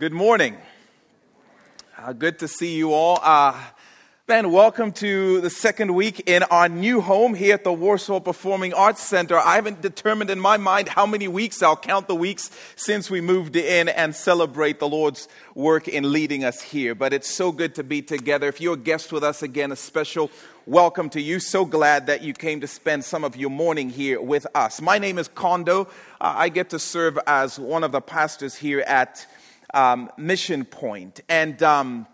Good morning. Uh, good to see you all. Uh, Ben, welcome to the second week in our new home here at the Warsaw Performing Arts Center. I haven't determined in my mind how many weeks. I'll count the weeks since we moved in and celebrate the Lord's work in leading us here. But it's so good to be together. If you're a guest with us again, a special welcome to you. So glad that you came to spend some of your morning here with us. My name is Kondo. Uh, I get to serve as one of the pastors here at um, Mission Point. And um,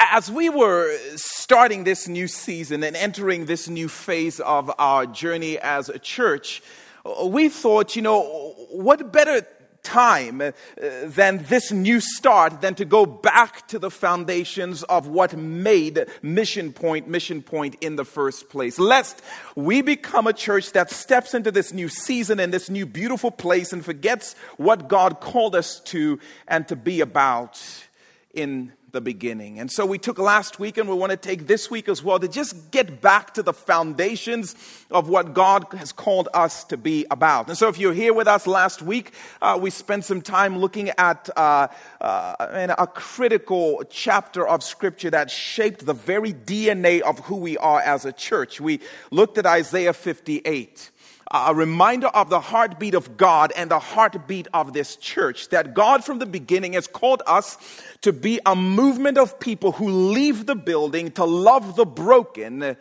as we were starting this new season and entering this new phase of our journey as a church, we thought, you know, what better time uh, than this new start than to go back to the foundations of what made Mission Point Mission Point in the first place. Lest we become a church that steps into this new season and this new beautiful place and forgets what God called us to and to be about in the beginning. And so we took last week and we want to take this week as well to just get back to the foundations of what God has called us to be about. And so if you're here with us last week, uh, we spent some time looking at uh, uh, a critical chapter of scripture that shaped the very DNA of who we are as a church. We looked at Isaiah 58 a reminder of the heartbeat of God and the heartbeat of this church. That God from the beginning has called us to be a movement of people who leave the building to love the broken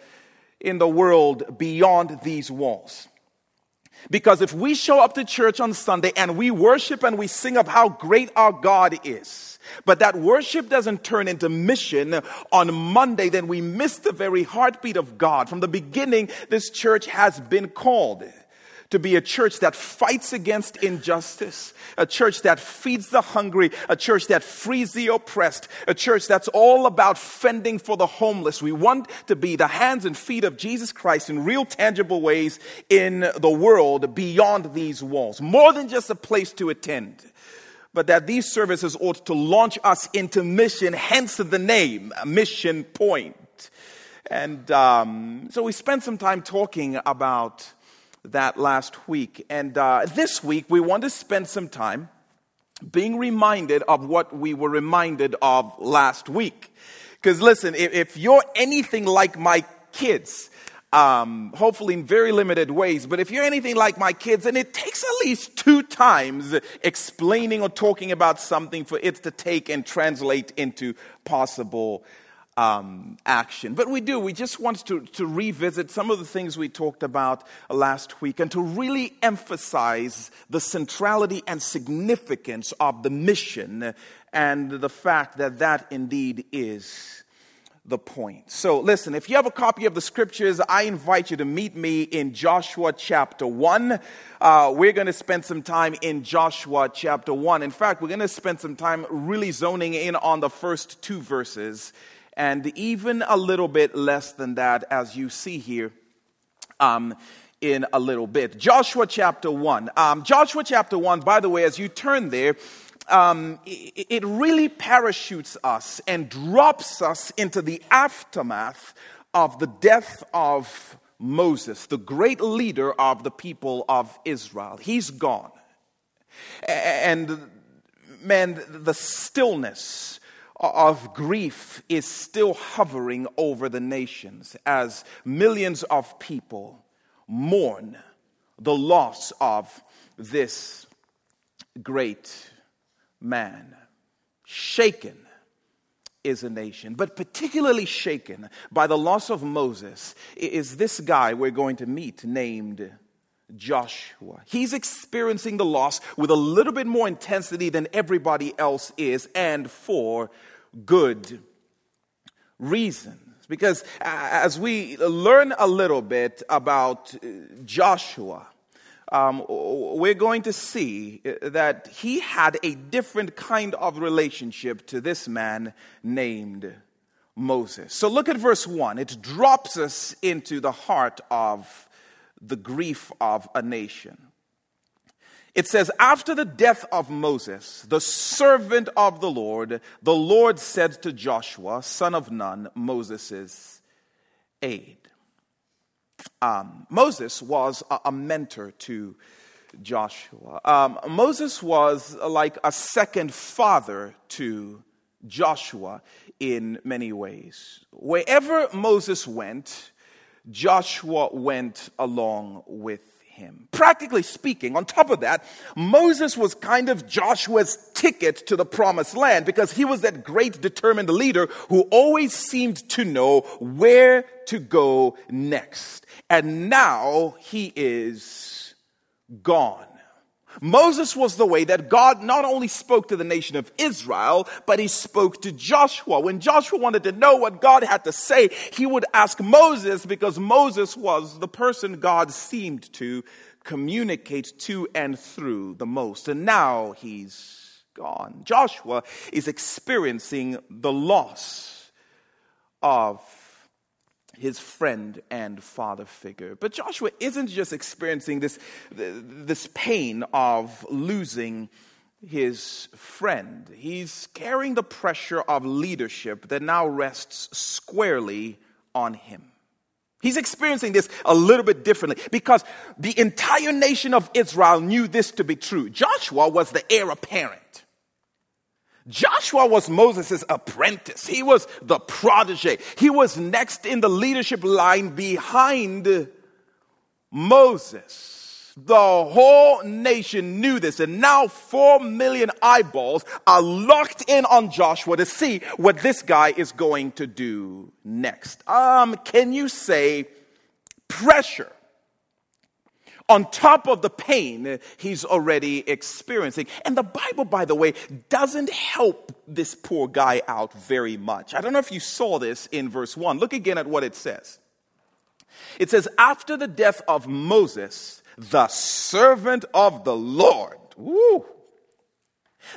in the world beyond these walls. Because if we show up to church on Sunday and we worship and we sing of how great our God is, but that worship doesn't turn into mission on Monday, then we miss the very heartbeat of God. From the beginning, this church has been called to be a church that fights against injustice, a church that feeds the hungry, a church that frees the oppressed, a church that's all about fending for the homeless. We want to be the hands and feet of Jesus Christ in real tangible ways in the world beyond these walls. More than just a place to attend but that these services ought to launch us into mission, hence the name, Mission Point. And um, so we spent some time talking about that last week. And uh, this week, we want to spend some time being reminded of what we were reminded of last week. Because listen, if, if, you're anything like my kids, um, hopefully in very limited ways, but if you're anything like my kids, and it takes at least two times explaining or talking about something for it to take and translate into possible um, action. But we do. We just want to, to revisit some of the things we talked about last week and to really emphasize the centrality and significance of the mission and the fact that that indeed is the point. So, listen, if you have a copy of the scriptures, I invite you to meet me in Joshua chapter 1. Uh, we're going to spend some time in Joshua chapter 1. In fact, we're going to spend some time really zoning in on the first two verses and even a little bit less than that, as you see here. Um, in a little bit. Joshua chapter 1. Um, Joshua chapter 1, by the way, as you turn there, um, it, it really parachutes us and drops us into the aftermath of the death of Moses, the great leader of the people of Israel. He's gone. And man, the stillness of grief is still hovering over the nations as millions of people mourn the loss of this great man. Shaken is a nation, but particularly shaken by the loss of Moses is this guy we're going to meet named Joshua. He's experiencing the loss with a little bit more intensity than everybody else is, and for good reasons. Because as we learn a little bit about uh, Joshua, um, we're going to see uh, that he had a different kind of relationship to this man named Moses. So look at verse 1. It drops us into the heart of the grief of a nation. It says, After the death of Moses, the servant of the Lord, the Lord said to Joshua, son of Nun, Moses' aide. Um, Moses was a, a mentor to Joshua. Um, Moses was like a second father to Joshua in many ways. Wherever Moses went, Joshua went along with him. Practically speaking, on top of that, Moses was kind of Joshua's ticket to the promised land because he was that great determined leader who always seemed to know where to go next. And now he is gone. Moses was the way that God not only spoke to the nation of Israel, but he spoke to Joshua. When Joshua wanted to know what God had to say, he would ask Moses because Moses was the person God seemed to communicate to and through the most. And now he's gone. Joshua is experiencing the loss of his friend and father figure. But Joshua isn't just experiencing this, this pain of losing his friend. He's carrying the pressure of leadership that now rests squarely on him. He's experiencing this a little bit differently because the entire nation of Israel knew this to be true. Joshua was the heir apparent. Joshua was Moses' apprentice. He was the protege. He was next in the leadership line behind Moses. The whole nation knew this, and now four million eyeballs are locked in on Joshua to see what this guy is going to do next. Um, can you say pressure on top of the pain he's already experiencing. And the Bible, by the way, doesn't help this poor guy out very much. I don't know if you saw this in verse 1. Look again at what it says. It says, After the death of Moses, the servant of the Lord, woo,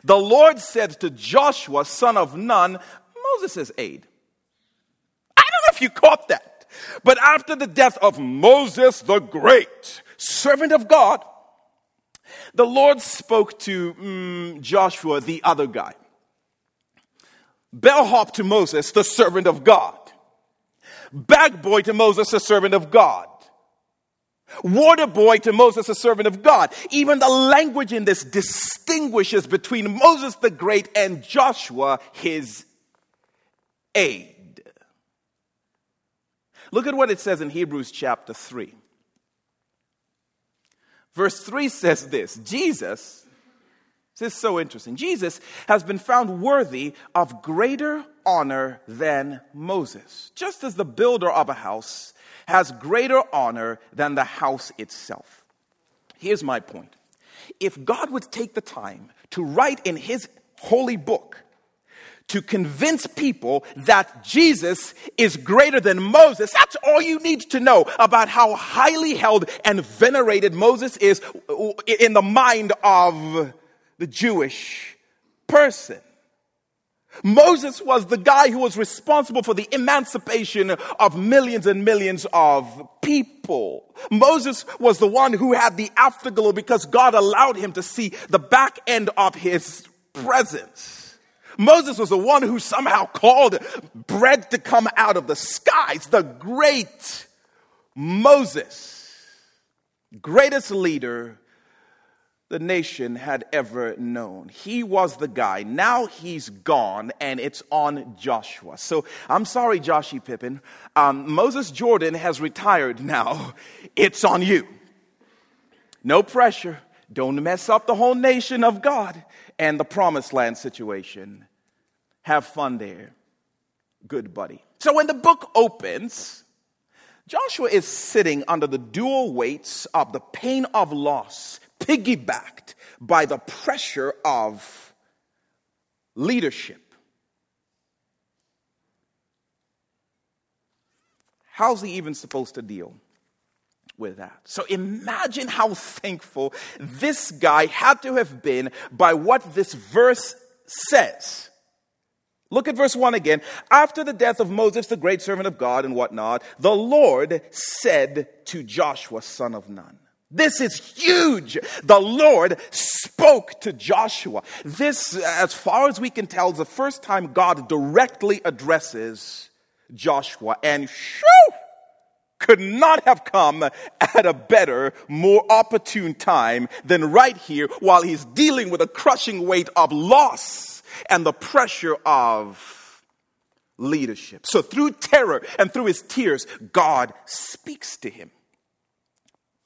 the Lord said to Joshua, son of Nun, Moses' aide. I don't know if you caught that. But after the death of Moses the Great, servant of God, the Lord spoke to mm, Joshua, the other guy. Bellhop to Moses, the servant of God. Bag boy to Moses, the servant of God. Water boy to Moses, the servant of God. Even the language in this distinguishes between Moses the Great and Joshua, his aide. Look at what it says in Hebrews chapter 3. Verse 3 says this Jesus, this is so interesting. Jesus has been found worthy of greater honor than Moses, just as the builder of a house has greater honor than the house itself. Here's my point. If God would take the time to write in his holy book to convince people that Jesus is greater than Moses. That's all you need to know about how highly held and venerated Moses is in the mind of the Jewish person. Moses was the guy who was responsible for the emancipation of millions and millions of people. Moses was the one who had the afterglow because God allowed him to see the back end of his presence. Moses was the one who somehow called bread to come out of the skies. The great Moses, greatest leader the nation had ever known. He was the guy. Now he's gone, and it's on Joshua. So I'm sorry, Joshy Pippen. Um, Moses Jordan has retired now. It's on you. No pressure. Don't mess up the whole nation of God and the promised land situation. Have fun there. Good buddy. So when the book opens, Joshua is sitting under the dual weights of the pain of loss, piggybacked by the pressure of leadership. How's he even supposed to deal with that? So imagine how thankful this guy had to have been by what this verse says. Look at verse 1 again. After the death of Moses, the great servant of God and whatnot, the Lord said to Joshua, son of Nun. This is huge. The Lord spoke to Joshua. This, as far as we can tell, is the first time God directly addresses Joshua. And shoo! could not have come at a better, more opportune time than right here while he's dealing with a crushing weight of loss and the pressure of leadership. So through terror and through his tears, God speaks to him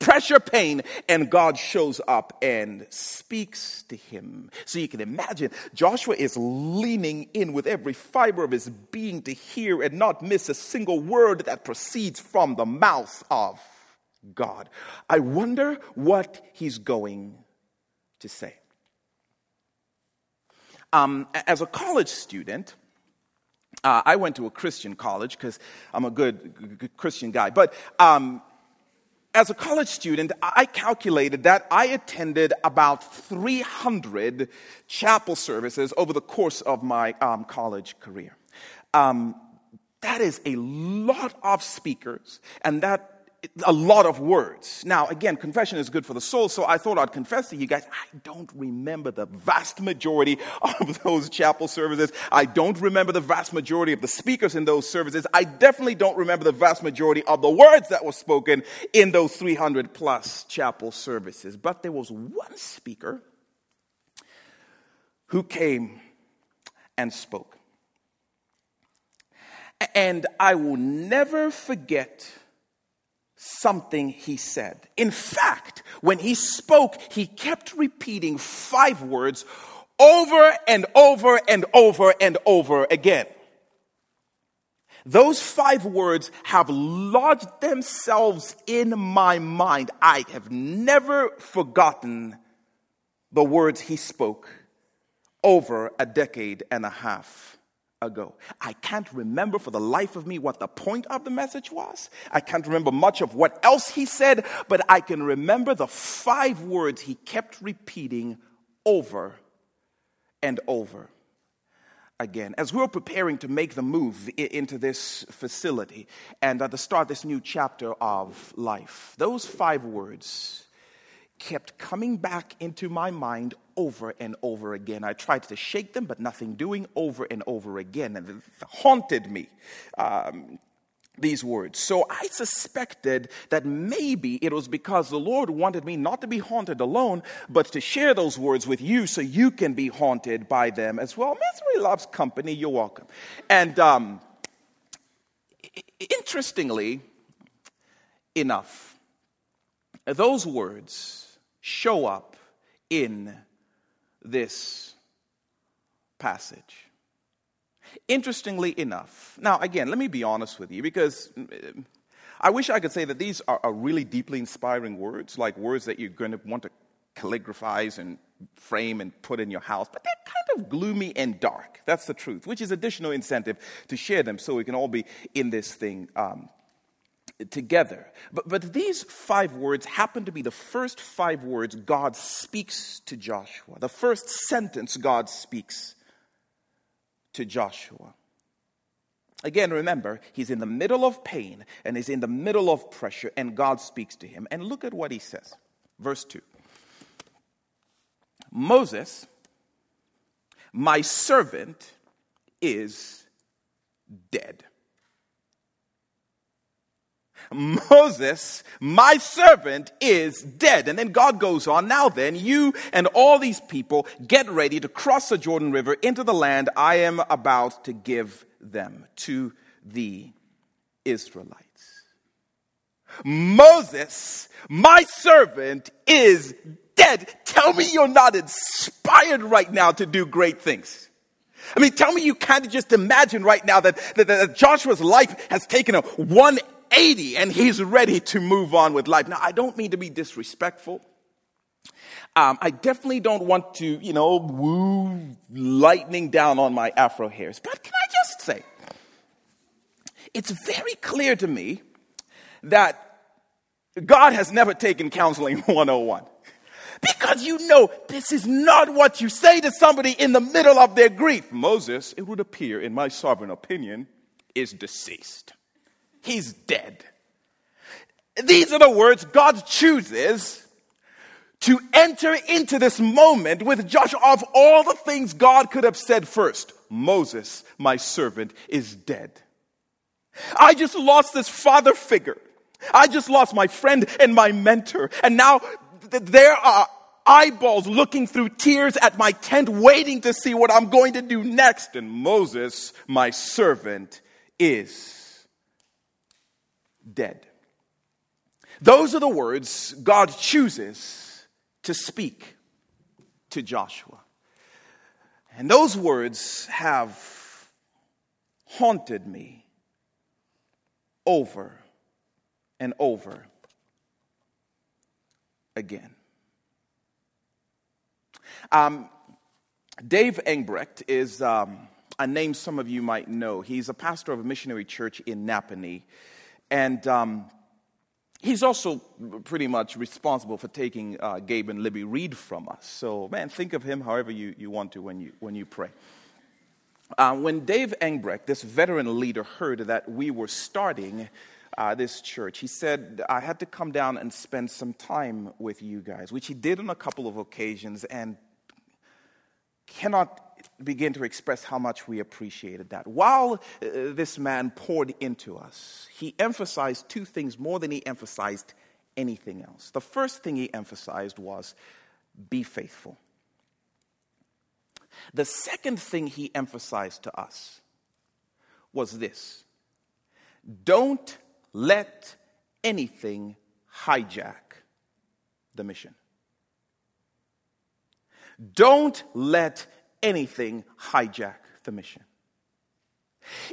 pressure, pain, and God shows up and speaks to him. So you can imagine Joshua is leaning in with every fiber of his being to hear and not miss a single word that proceeds from the mouth of God. I wonder what he's going to say. Um, as a college student, uh, I went to a Christian college because I'm a good, good, Christian guy. But um, as a college student, I calculated that I attended about 300 chapel services over the course of my um, college career. Um, that is a lot of speakers, and that a lot of words. Now, again, confession is good for the soul, so I thought I'd confess to you guys, I don't remember the vast majority of those chapel services. I don't remember the vast majority of the speakers in those services. I definitely don't remember the vast majority of the words that were spoken in those 300 plus chapel services. But there was one speaker who came and spoke. And I will never forget something he said. In fact, when he spoke, he kept repeating five words over and over and over and over again. Those five words have lodged themselves in my mind. I have never forgotten the words he spoke over a decade and a half ago. I can't remember for the life of me what the point of the message was. I can't remember much of what else he said, but I can remember the five words he kept repeating over and over again. As we were preparing to make the move into this facility and uh, to start this new chapter of life, those five words kept coming back into my mind over and over again. I tried to shake them, but nothing doing over and over again. And it haunted me. Um, these words. So I suspected that maybe it was because the Lord wanted me not to be haunted alone, but to share those words with you so you can be haunted by them as well. Misery loves company. You're welcome. And um, interestingly enough, those words show up in this passage. Interestingly enough, now again, let me be honest with you because I wish I could say that these are, are really deeply inspiring words, like words that you're going to want to calligraphize and frame and put in your house, but they're kind of gloomy and dark. That's the truth, which is additional incentive to share them so we can all be in this thing um, together. But, but these five words happen to be the first five words God speaks to Joshua, the first sentence God speaks to Joshua. Again, remember, he's in the middle of pain and he's in the middle of pressure, and God speaks to him. And look at what he says. Verse 2 Moses, my servant, is dead. Moses, my servant, is dead. And then God goes on, now then, you and all these people get ready to cross the Jordan River into the land I am about to give them to the Israelites. Moses, my servant, is dead. Tell me you're not inspired right now to do great things. I mean, tell me you can't just imagine right now that, that, that Joshua's life has taken a 180 and he's ready to move on with life. Now, I don't mean to be disrespectful. Um, I definitely don't want to, you know, woo lightning down on my afro hairs. But can I just say, it's very clear to me that God has never taken counseling 101. Because you know this is not what you say to somebody in the middle of their grief. Moses, it would appear, in my sovereign opinion, is deceased. He's dead. These are the words God chooses to enter into this moment with Joshua of all the things God could have said first. Moses, my servant, is dead. I just lost this father figure. I just lost my friend and my mentor. And now th- there are eyeballs looking through tears at my tent, waiting to see what I'm going to do next. And Moses, my servant, is dead. Those are the words God chooses to speak to Joshua. And those words have haunted me over and over again. Um, Dave Engbrecht is um, a name some of you might know. He's a pastor of a missionary church in Nappanee. And um, he's also pretty much responsible for taking uh, Gabe and Libby Reed from us. So, man, think of him however you, you want to when you, when you pray. Uh, when Dave Engbrecht, this veteran leader, heard that we were starting uh, this church, he said, I had to come down and spend some time with you guys, which he did on a couple of occasions and cannot begin to express how much we appreciated that. While uh, this man poured into us, he emphasized two things more than he emphasized anything else. The first thing he emphasized was be faithful. The second thing he emphasized to us was this don't let anything hijack the mission. Don't let anything hijack the mission.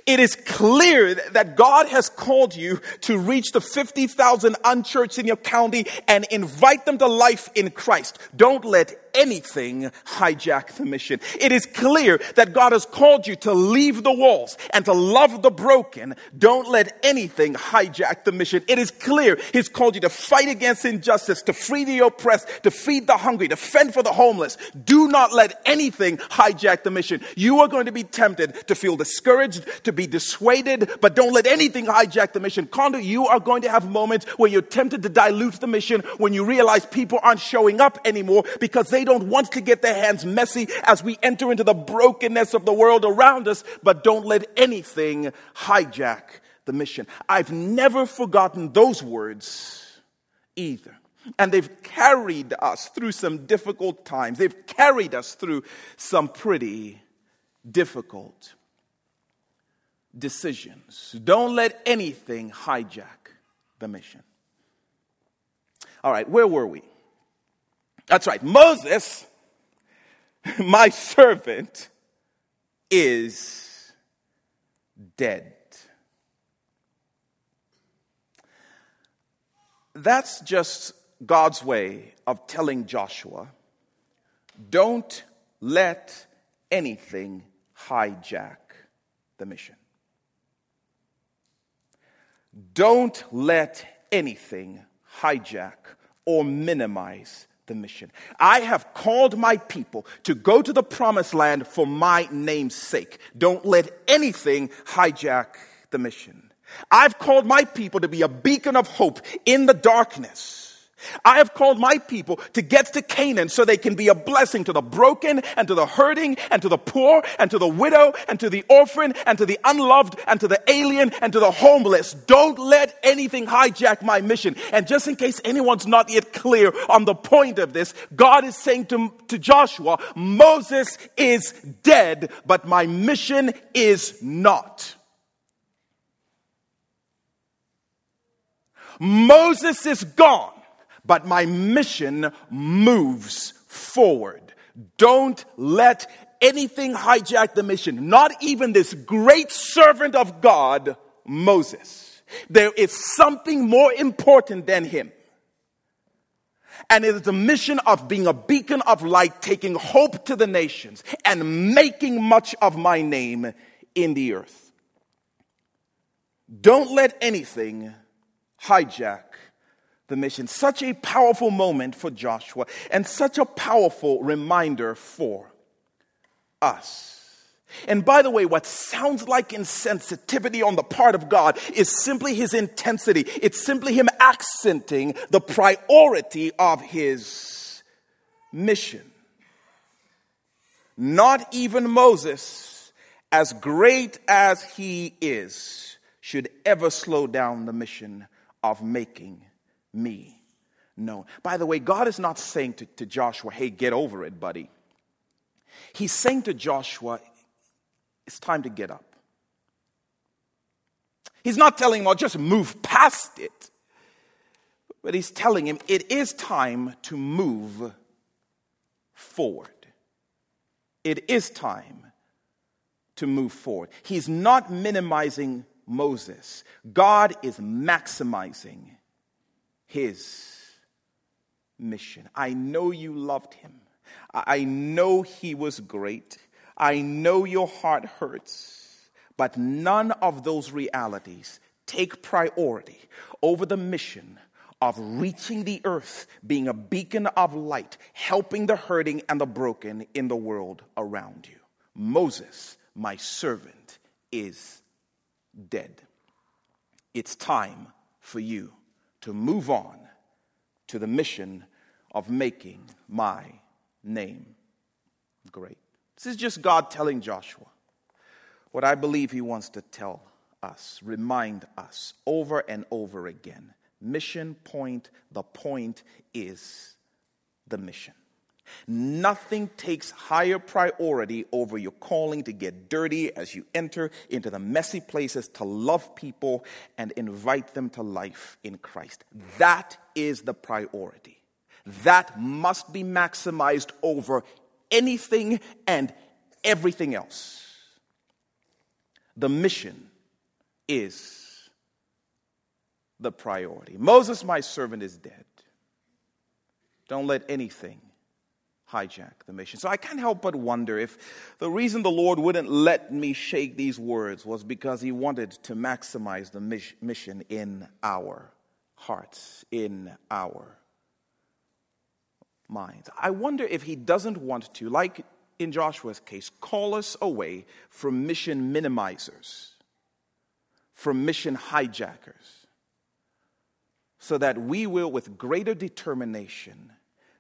It is clear that God has called you to reach the 50,000 unchurched in your county and invite them to life in Christ. Don't let anything hijack the mission. It is clear that God has called you to leave the walls and to love the broken. Don't let anything hijack the mission. It is clear He's called you to fight against injustice, to free the oppressed, to feed the hungry, to fend for the homeless. Do not let anything hijack the mission. You are going to be tempted to feel discouraged, to be dissuaded, but don't let anything hijack the mission. Kondo, you are going to have moments where you're tempted to dilute the mission when you realize people aren't showing up anymore because they they don't want to get their hands messy as we enter into the brokenness of the world around us, but don't let anything hijack the mission. I've never forgotten those words either. And they've carried us through some difficult times. They've carried us through some pretty difficult decisions. Don't let anything hijack the mission. All right, where were we? That's right. Moses, my servant, is dead. That's just God's way of telling Joshua don't let anything hijack the mission. Don't let anything hijack or minimize the mission. I have called my people to go to the promised land for my name's sake. Don't let anything hijack the mission. I've called my people to be a beacon of hope in the darkness. I have called my people to get to Canaan so they can be a blessing to the broken and to the hurting and to the poor and to the widow and to the orphan and to the unloved and to the alien and to the homeless. Don't let anything hijack my mission. And just in case anyone's not yet clear on the point of this, God is saying to, to Joshua, Moses is dead, but my mission is not. Moses is gone but my mission moves forward. Don't let anything hijack the mission, not even this great servant of God, Moses. There is something more important than him. And it is the mission of being a beacon of light, taking hope to the nations, and making much of my name in the earth. Don't let anything hijack the mission. Such a powerful moment for Joshua and such a powerful reminder for us. And by the way, what sounds like insensitivity on the part of God is simply his intensity. It's simply him accenting the priority of his mission. Not even Moses, as great as he is, should ever slow down the mission of making me known. By the way, God is not saying to, to Joshua, hey, get over it, buddy. He's saying to Joshua, it's time to get up. He's not telling him, well, just move past it. But he's telling him, it is time to move forward. It is time to move forward. He's not minimizing Moses, God is maximizing his mission. I know you loved him. I know he was great. I know your heart hurts. But none of those realities take priority over the mission of reaching the earth, being a beacon of light, helping the hurting and the broken in the world around you. Moses, my servant, is dead. It's time for you to move on to the mission of making my name great. This is just God telling Joshua what I believe he wants to tell us, remind us over and over again. Mission point, the point is the mission. Nothing takes higher priority over your calling to get dirty as you enter into the messy places to love people and invite them to life in Christ. That is the priority. That must be maximized over anything and everything else. The mission is the priority. Moses, my servant, is dead. Don't let anything hijack the mission. So I can't help but wonder if the reason the Lord wouldn't let me shake these words was because He wanted to maximize the mission in our hearts, in our minds. I wonder if He doesn't want to, like in Joshua's case, call us away from mission minimizers, from mission hijackers so that we will, with greater determination,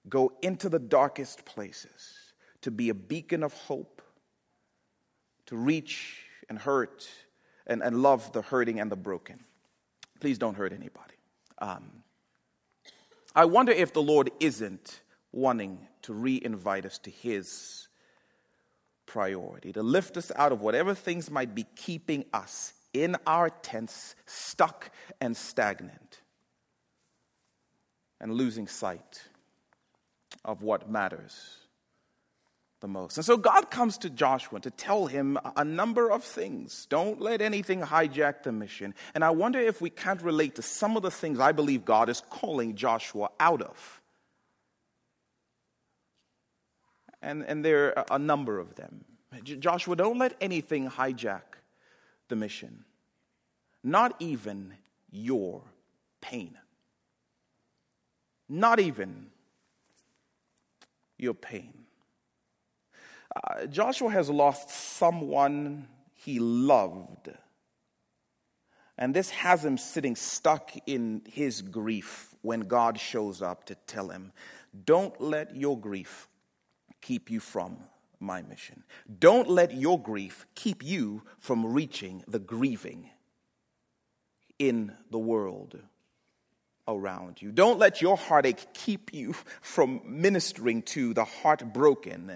go into the darkest places to be a beacon of hope, to reach and hurt and, and love the hurting and the broken. Please don't hurt anybody. Um, I wonder if the Lord isn't wanting to re invite us to His priority, to lift us out of whatever things might be keeping us in our tents, stuck and stagnant and losing sight of what matters the most. And so God comes to Joshua to tell him a number of things. Don't let anything hijack the mission. And I wonder if we can't relate to some of the things I believe God is calling Joshua out of. And, and there are a number of them. Joshua, don't let anything hijack the mission, not even your pain not even your pain. Uh, Joshua has lost someone he loved. And this has him sitting stuck in his grief when God shows up to tell him, Don't let your grief keep you from my mission. Don't let your grief keep you from reaching the grieving in the world around you. Don't let your heartache keep you from ministering to the heartbroken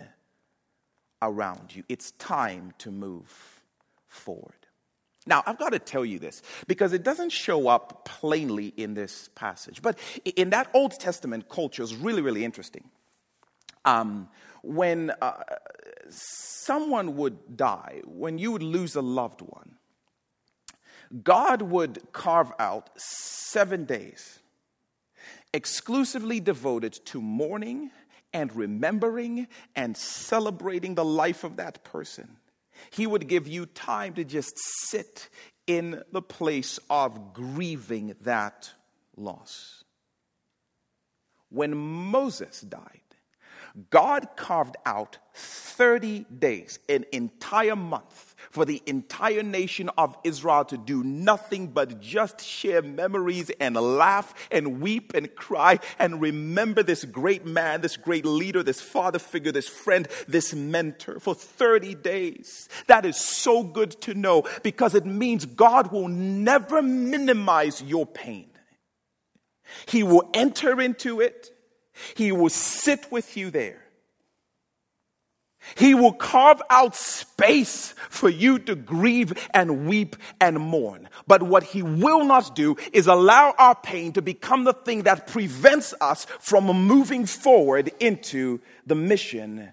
around you. It's time to move forward. Now, I've got to tell you this because it doesn't show up plainly in this passage. But in that Old Testament culture is really, really interesting. Um, when uh, someone would die, when you would lose a loved one, God would carve out seven days exclusively devoted to mourning and remembering and celebrating the life of that person. He would give you time to just sit in the place of grieving that loss. When Moses died, God carved out 30 days, an entire month, for the entire nation of Israel to do nothing but just share memories and laugh and weep and cry and remember this great man, this great leader, this father figure, this friend, this mentor for 30 days. That is so good to know because it means God will never minimize your pain. He will enter into it. He will sit with you there. He will carve out space for you to grieve and weep and mourn. But what he will not do is allow our pain to become the thing that prevents us from moving forward into the mission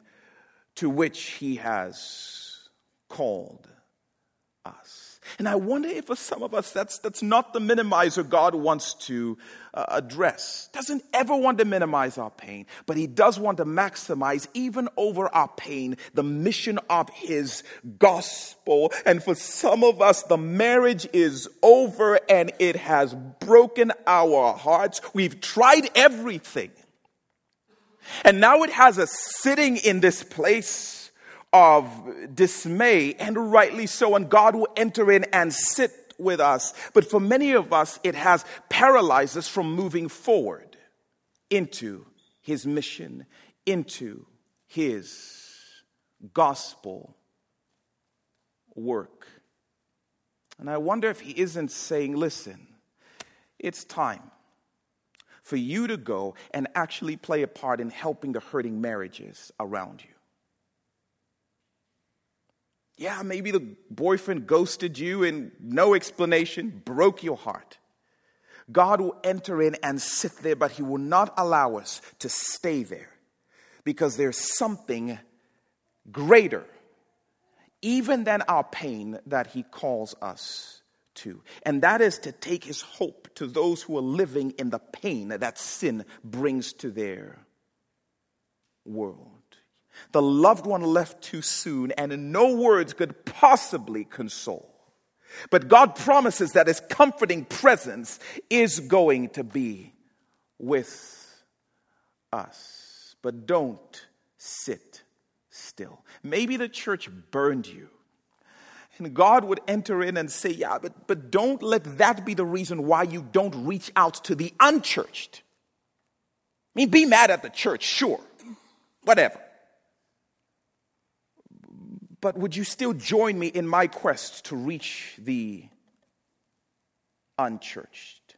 to which he has called us. And I wonder if for some of us, that's, that's not the minimizer God wants to uh, address. Doesn't ever want to minimize our pain, but He does want to maximize, even over our pain, the mission of His gospel. And for some of us, the marriage is over and it has broken our hearts. We've tried everything. And now it has us sitting in this place of dismay, and rightly so, and God will enter in and sit with us. But for many of us, it has paralyzed us from moving forward into His mission, into His gospel work. And I wonder if He isn't saying, listen, it's time for you to go and actually play a part in helping the hurting marriages around you. Yeah, maybe the boyfriend ghosted you and no explanation, broke your heart. God will enter in and sit there, but He will not allow us to stay there because there's something greater, even than our pain, that He calls us to. And that is to take His hope to those who are living in the pain that sin brings to their world. The loved one left too soon, and no words could possibly console. But God promises that His comforting presence is going to be with us. But don't sit still. Maybe the church burned you. And God would enter in and say, Yeah, but, but don't let that be the reason why you don't reach out to the unchurched. I mean, be mad at the church, sure, whatever. But would you still join me in my quest to reach the unchurched?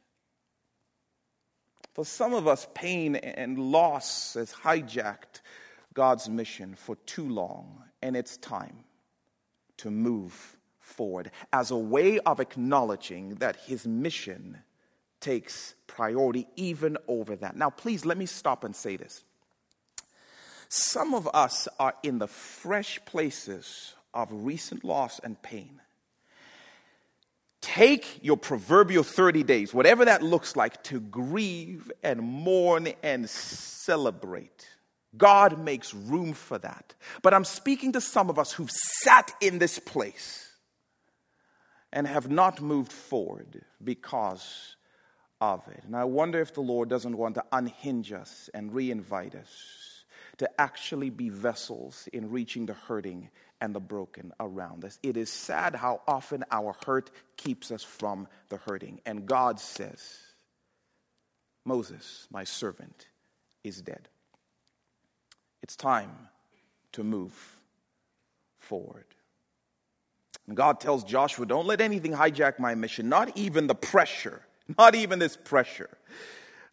For some of us, pain and loss has hijacked God's mission for too long, and it's time to move forward as a way of acknowledging that His mission takes priority even over that. Now, please let me stop and say this. Some of us are in the fresh places of recent loss and pain. Take your proverbial 30 days, whatever that looks like, to grieve and mourn and celebrate. God makes room for that. But I'm speaking to some of us who've sat in this place and have not moved forward because of it. And I wonder if the Lord doesn't want to unhinge us and re invite us to actually be vessels in reaching the hurting and the broken around us. It is sad how often our hurt keeps us from the hurting. And God says, Moses, my servant, is dead. It's time to move forward. And God tells Joshua, Don't let anything hijack my mission, not even the pressure, not even this pressure.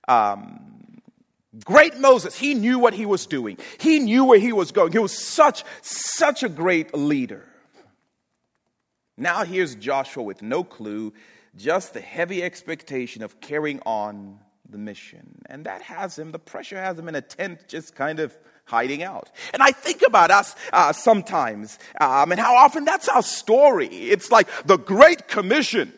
Um, Great Moses, he knew what he was doing. He knew where he was going. He was such, such a great leader. Now here's Joshua with no clue, just the heavy expectation of carrying on the mission. And that has him, the pressure has him in a tent just kind of hiding out. And I think about us uh, sometimes um, and how often that's our story. It's like the Great Commission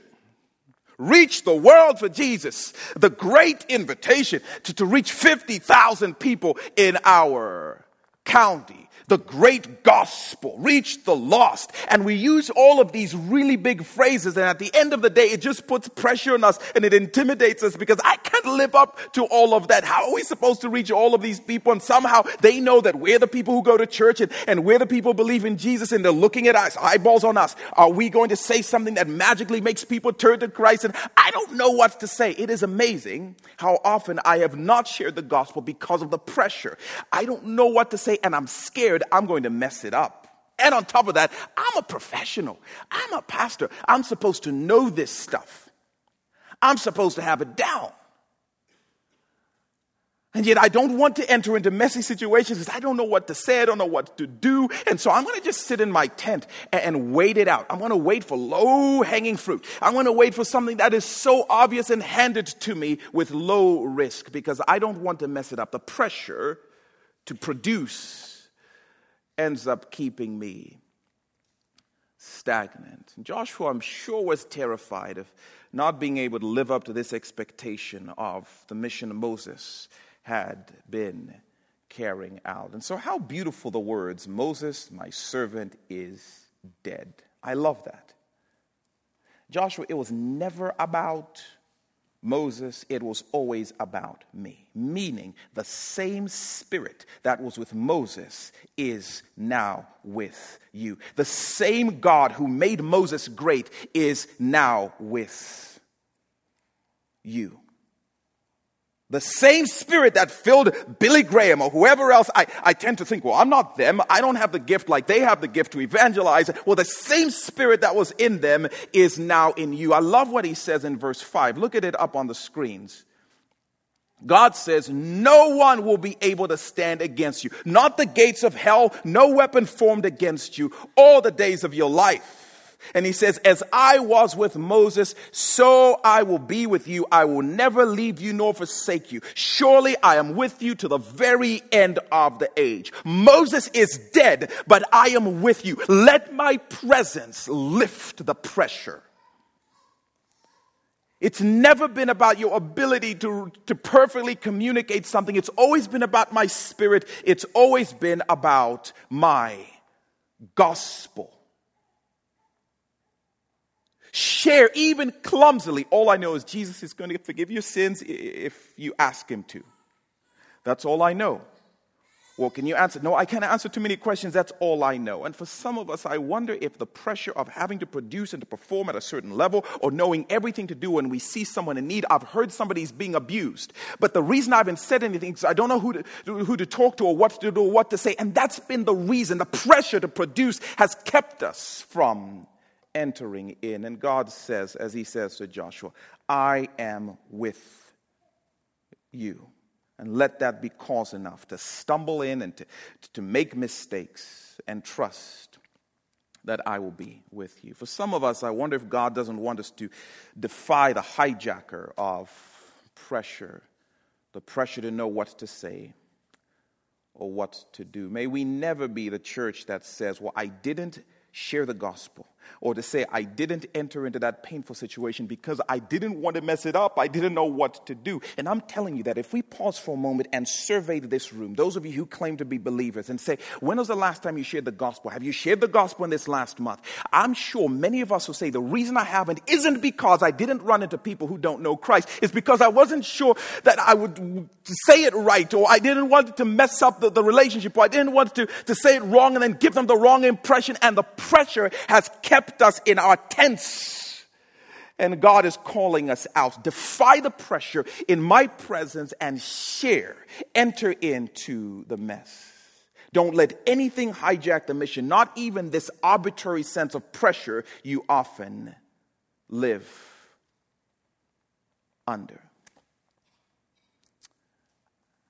reach the world for Jesus. The great invitation to, to reach 50,000 people in our county the great gospel, reach the lost. And we use all of these really big phrases. And at the end of the day, it just puts pressure on us and it intimidates us because I can't live up to all of that. How are we supposed to reach all of these people? And somehow they know that we're the people who go to church and, and we're the people who believe in Jesus and they're looking at us, eyeballs on us. Are we going to say something that magically makes people turn to Christ? And I don't know what to say. It is amazing how often I have not shared the gospel because of the pressure. I don't know what to say and I'm scared scared I'm going to mess it up. And on top of that, I'm a professional. I'm a pastor. I'm supposed to know this stuff. I'm supposed to have it down. And yet I don't want to enter into messy situations because I don't know what to say, I don't know what to do. And so I'm going to just sit in my tent and, wait it out. I'm going to wait for low hanging fruit. I'm going to wait for something that is so obvious and handed to me with low risk because I don't want to mess it up. The pressure to produce ends up keeping me stagnant. And Joshua, I'm sure, was terrified of not being able to live up to this expectation of the mission Moses had been carrying out. And so, how beautiful the words, Moses, my servant, is dead. I love that. Joshua, it was never about Moses, it was always about me. Meaning, the same spirit that was with Moses is now with you. The same God who made Moses great is now with you. The same spirit that filled Billy Graham or whoever else, I, I tend to think, well, I'm not them. I don't have the gift like they have the gift to evangelize. Well, the same spirit that was in them is now in you. I love what he says in verse 5. Look at it up on the screens. God says, No one will be able to stand against you. Not the gates of hell, no weapon formed against you all the days of your life. And he says, As I was with Moses, so I will be with you. I will never leave you nor forsake you. Surely I am with you to the very end of the age. Moses is dead, but I am with you. Let my presence lift the pressure. It's never been about your ability to, to perfectly communicate something. It's always been about my spirit. It's always been about my gospel share even clumsily. All I know is Jesus is going to forgive your sins if you ask Him to. That's all I know. Well, can you answer? No, I can't answer too many questions. That's all I know. And for some of us, I wonder if the pressure of having to produce and to perform at a certain level or knowing everything to do when we see someone in need, I've heard somebody's being abused. But the reason I haven't said anything is I don't know who to, who to talk to or what to do or what to say. And that's been the reason. The pressure to produce has kept us from entering in. And God says, as He says to Joshua, I am with you. And let that be cause enough to stumble in and to, to make mistakes and trust that I will be with you. For some of us, I wonder if God doesn't want us to defy the hijacker of pressure, the pressure to know what to say or what to do. May we never be the church that says, Well, I didn't share the gospel or to say, I didn't enter into that painful situation because I didn't want to mess it up. I didn't know what to do. And I'm telling you that if we pause for a moment and survey this room, those of you who claim to be believers, and say, When was the last time you shared the gospel? Have you shared the gospel in this last month? I'm sure many of us will say, The reason I haven't isn't because I didn't run into people who don't know Christ. It's because I wasn't sure that I would say it right, or I didn't want to mess up the, the relationship, or I didn't want to, to say it wrong and then give them the wrong impression, and the pressure has kept kept us in our tents. And God is calling us out. Defy the pressure in my presence and share. Enter into the mess. Don't let anything hijack the mission, not even this arbitrary sense of pressure you often live under.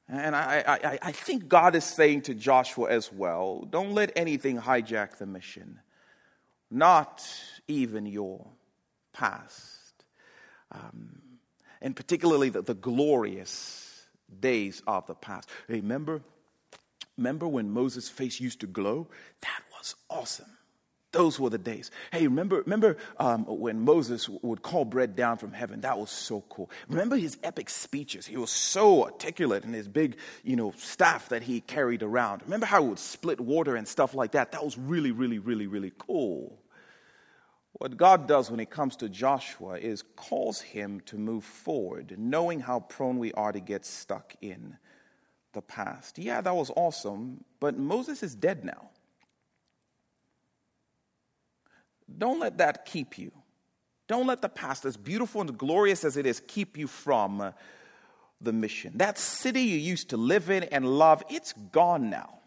And I, I, I, think God is saying to Joshua as well don't let anything hijack the mission not even your past. Um, and particularly the, the glorious days of the past. Remember, remember when Moses' face used to glow? That was awesome. Those were the days. Hey, remember, remember um, when Moses would call bread down from heaven? That was so cool. Remember his epic speeches? He was so articulate in his big, you know, staff that he carried around. Remember how he would split water and stuff like that? That was really, really, really, really cool. What God does when it comes to Joshua is calls him to move forward, knowing how prone we are to get stuck in the past. Yeah, that was awesome, but Moses is dead now. Don't let that keep you. Don't let the past, as beautiful and glorious as it is, keep you from the mission. That city you used to live in and love, it's gone now.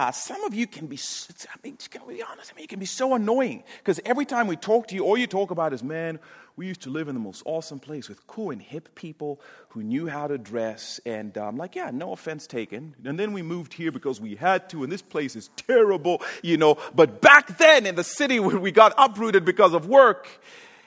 Uh, some of you can be, I mean, can we be honest? I mean, you can be so annoying because every time we talk to you, all you talk about is, man, we used to live in the most awesome place with cool and hip people who knew how to dress. And I'm um, like, yeah, no offense taken. And then we moved here because we had to, and this place is terrible, you know. But back then in the city where we got uprooted because of work,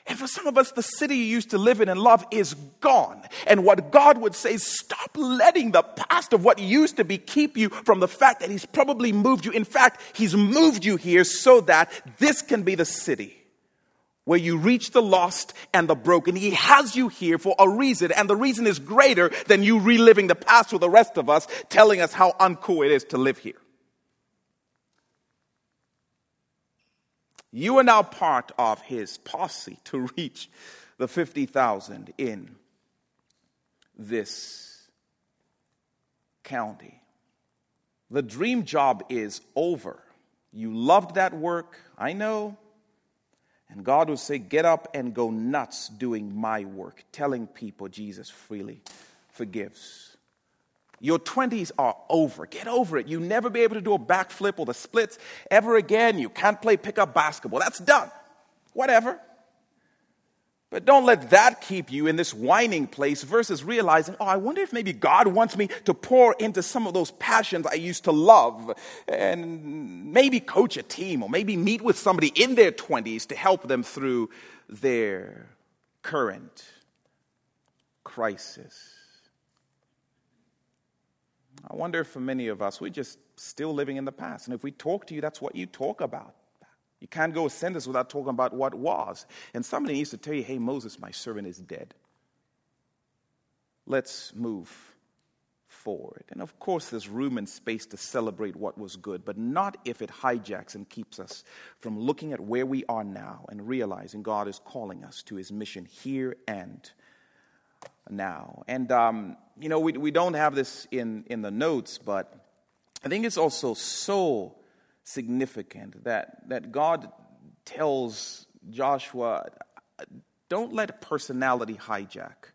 and for some of us, the city you used to live in and love is gone. And what God would say stop letting the past of what used to be keep you from the fact that He's probably moved you. In fact, He's moved you here so that this can be the city where you reach the lost and the broken. He has you here for a reason, and the reason is greater than you reliving the past with the rest of us, telling us how uncool it is to live here. You are now part of his posse to reach the 50,000 in this county. The dream job is over. You loved that work, I know. And God will say, Get up and go nuts doing my work, telling people Jesus freely forgives. Your 20s are over. Get over it. You'll never be able to do a backflip or the splits ever again. You can't play pickup basketball. That's done. Whatever. But don't let that keep you in this whining place versus realizing, oh, I wonder if maybe God wants me to pour into some of those passions I used to love and maybe coach a team or maybe meet with somebody in their 20s to help them through their current crisis. I wonder if for many of us, we're just still living in the past. And if we talk to you, that's what you talk about. You can't go a sentence without talking about what was. And somebody needs to tell you, hey, Moses, my servant is dead. Let's move forward. And of course, there's room and space to celebrate what was good, but not if it hijacks and keeps us from looking at where we are now and realizing God is calling us to his mission here and now. And, um, you know, we, we don't have this in, in the notes, but I think it's also so significant that, that God tells Joshua, don't let personality hijack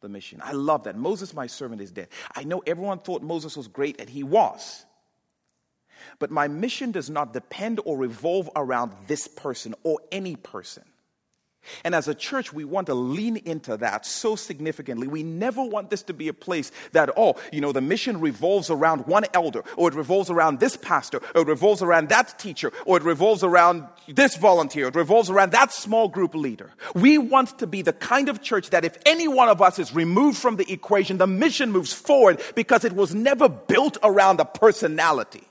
the mission. I love that. Moses, my servant, is dead. I know everyone thought Moses was great, and he was. But my mission does not depend or revolve around this person or any person. And as a church, we want to lean into that so significantly. We never want this to be a place that, oh, you know, the mission revolves around one elder, or it revolves around this pastor, or it revolves around that teacher, or it revolves around this volunteer, it revolves around that small group leader. We want to be the kind of church that if any one of us is removed from the equation, the mission moves forward because it was never built around a personality.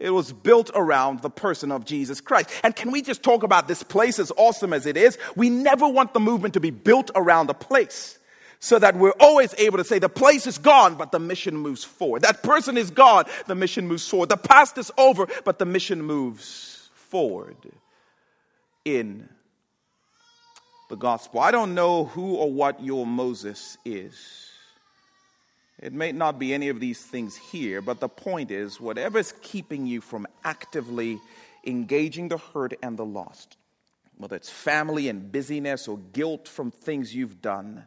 It was built around the person of Jesus Christ. And can we just talk about this place, as awesome as it is? We never want the movement to be built around a place so that we're always able to say the place is gone, but the mission moves forward. That person is gone, the mission moves forward. The past is over, but the mission moves forward in the gospel. I don't know who or what your Moses is. It may not be any of these things here, but the point is whatever is keeping you from actively engaging the hurt and the lost, whether it's family and busyness or guilt from things you've done,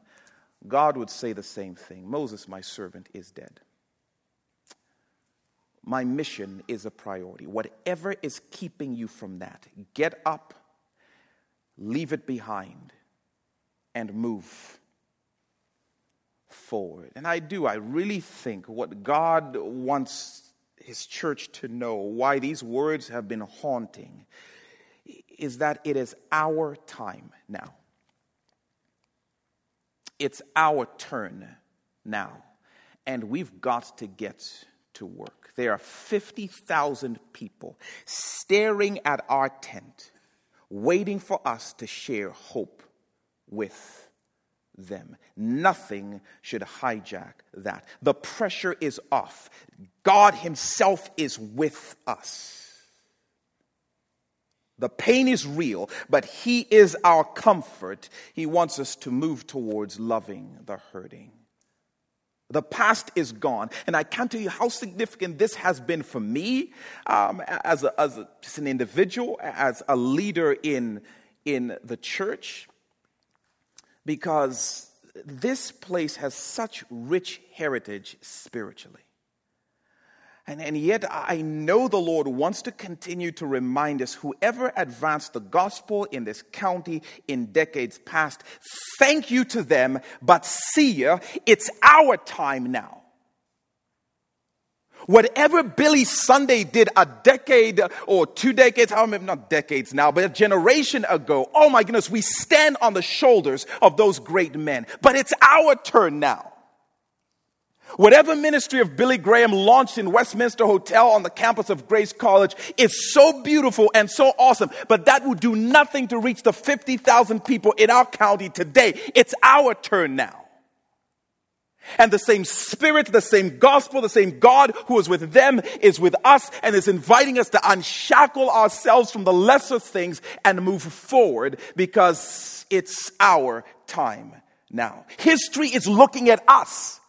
God would say the same thing Moses, my servant, is dead. My mission is a priority. Whatever is keeping you from that, get up, leave it behind, and move forward. And I do, I really think what God wants his church to know, why these words have been haunting, is that it is our time now. It's our turn now. And we've got to get to work. There are 50,000 people staring at our tent, waiting for us to share hope with them. Nothing should hijack that. The pressure is off. God Himself is with us. The pain is real, but He is our comfort. He wants us to move towards loving the hurting. The past is gone. And I can't tell you how significant this has been for me um, as, a, as a, just an individual, as a leader in, in the church because this place has such rich heritage spiritually. And, and yet, I know the Lord wants to continue to remind us whoever advanced the gospel in this county in decades past, thank you to them, but see ya, it's our time now. Whatever Billy Sunday did a decade or two decades, I remember not decades now, but a generation ago, oh my goodness, we stand on the shoulders of those great men. But it's our turn now. Whatever ministry of Billy Graham launched in Westminster Hotel on the campus of Grace College is so beautiful and so awesome, but that would do nothing to reach the 50,000 people in our county today. It's our turn now. And the same spirit, the same gospel, the same God who is with them is with us and is inviting us to unshackle ourselves from the lesser things and move forward because it's our time now. History is looking at us.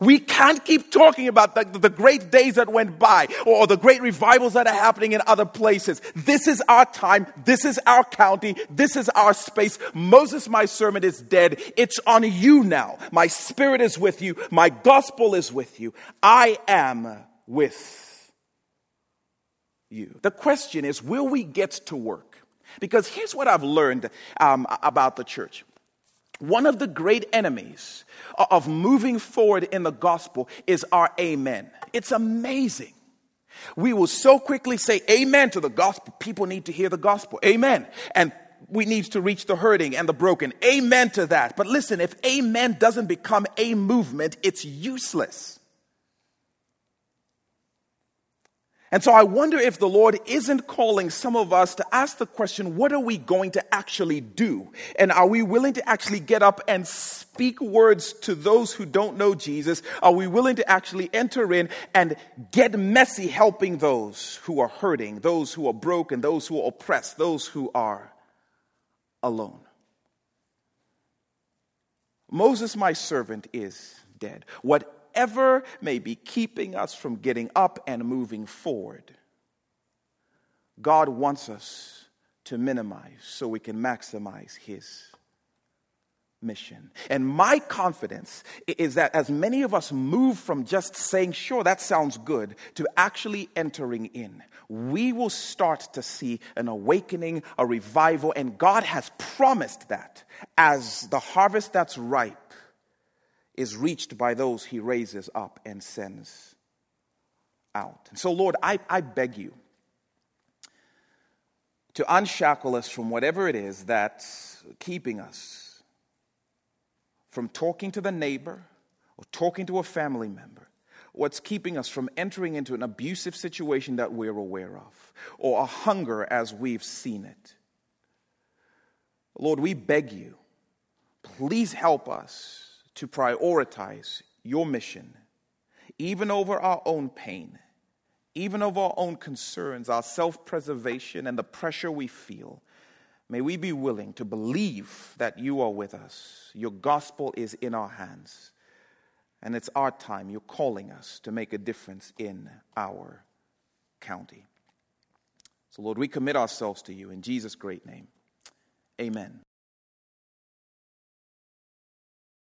We can't keep talking about the, the, great days that went by or the great revivals that are happening in other places. This is our time. This is our county. This is our space. Moses, my sermon is dead. It's on you now. My spirit is with you. My gospel is with you. I am with you. The question is will we get to work? Because here's what I've learned um, about the church. One of the great enemies of moving forward in the gospel is our amen. It's amazing. We will so quickly say amen to the gospel. People need to hear the gospel. Amen. And we need to reach the hurting and the broken. Amen to that. But listen, if amen doesn't become a movement, it's useless. And so I wonder if the Lord isn't calling some of us to ask the question, what are we going to actually do? And are we willing to actually get up and speak words to those who don't know Jesus? Are we willing to actually enter in and get messy helping those who are hurting, those who are broken, those who are oppressed, those who are alone? Moses, my servant, is dead. What whatever may be keeping us from getting up and moving forward, God wants us to minimize so we can maximize His mission. And my confidence is that as many of us move from just saying, sure, that sounds good, to actually entering in, we will start to see an awakening, a revival, and God has promised that as the harvest that's ripe is reached by those he raises up and sends out. And so, Lord, I, I beg you to unshackle us from whatever it is that's keeping us from talking to the neighbor or talking to a family member. What's keeping us from entering into an abusive situation that we're aware of, or a hunger as we've seen it. Lord, we beg you, please help us to prioritize your mission, even over our own pain, even over our own concerns, our self preservation, and the pressure we feel. May we be willing to believe that you are with us. Your gospel is in our hands. And it's our time. You're calling us to make a difference in our county. So, Lord, we commit ourselves to you in Jesus' great name. Amen.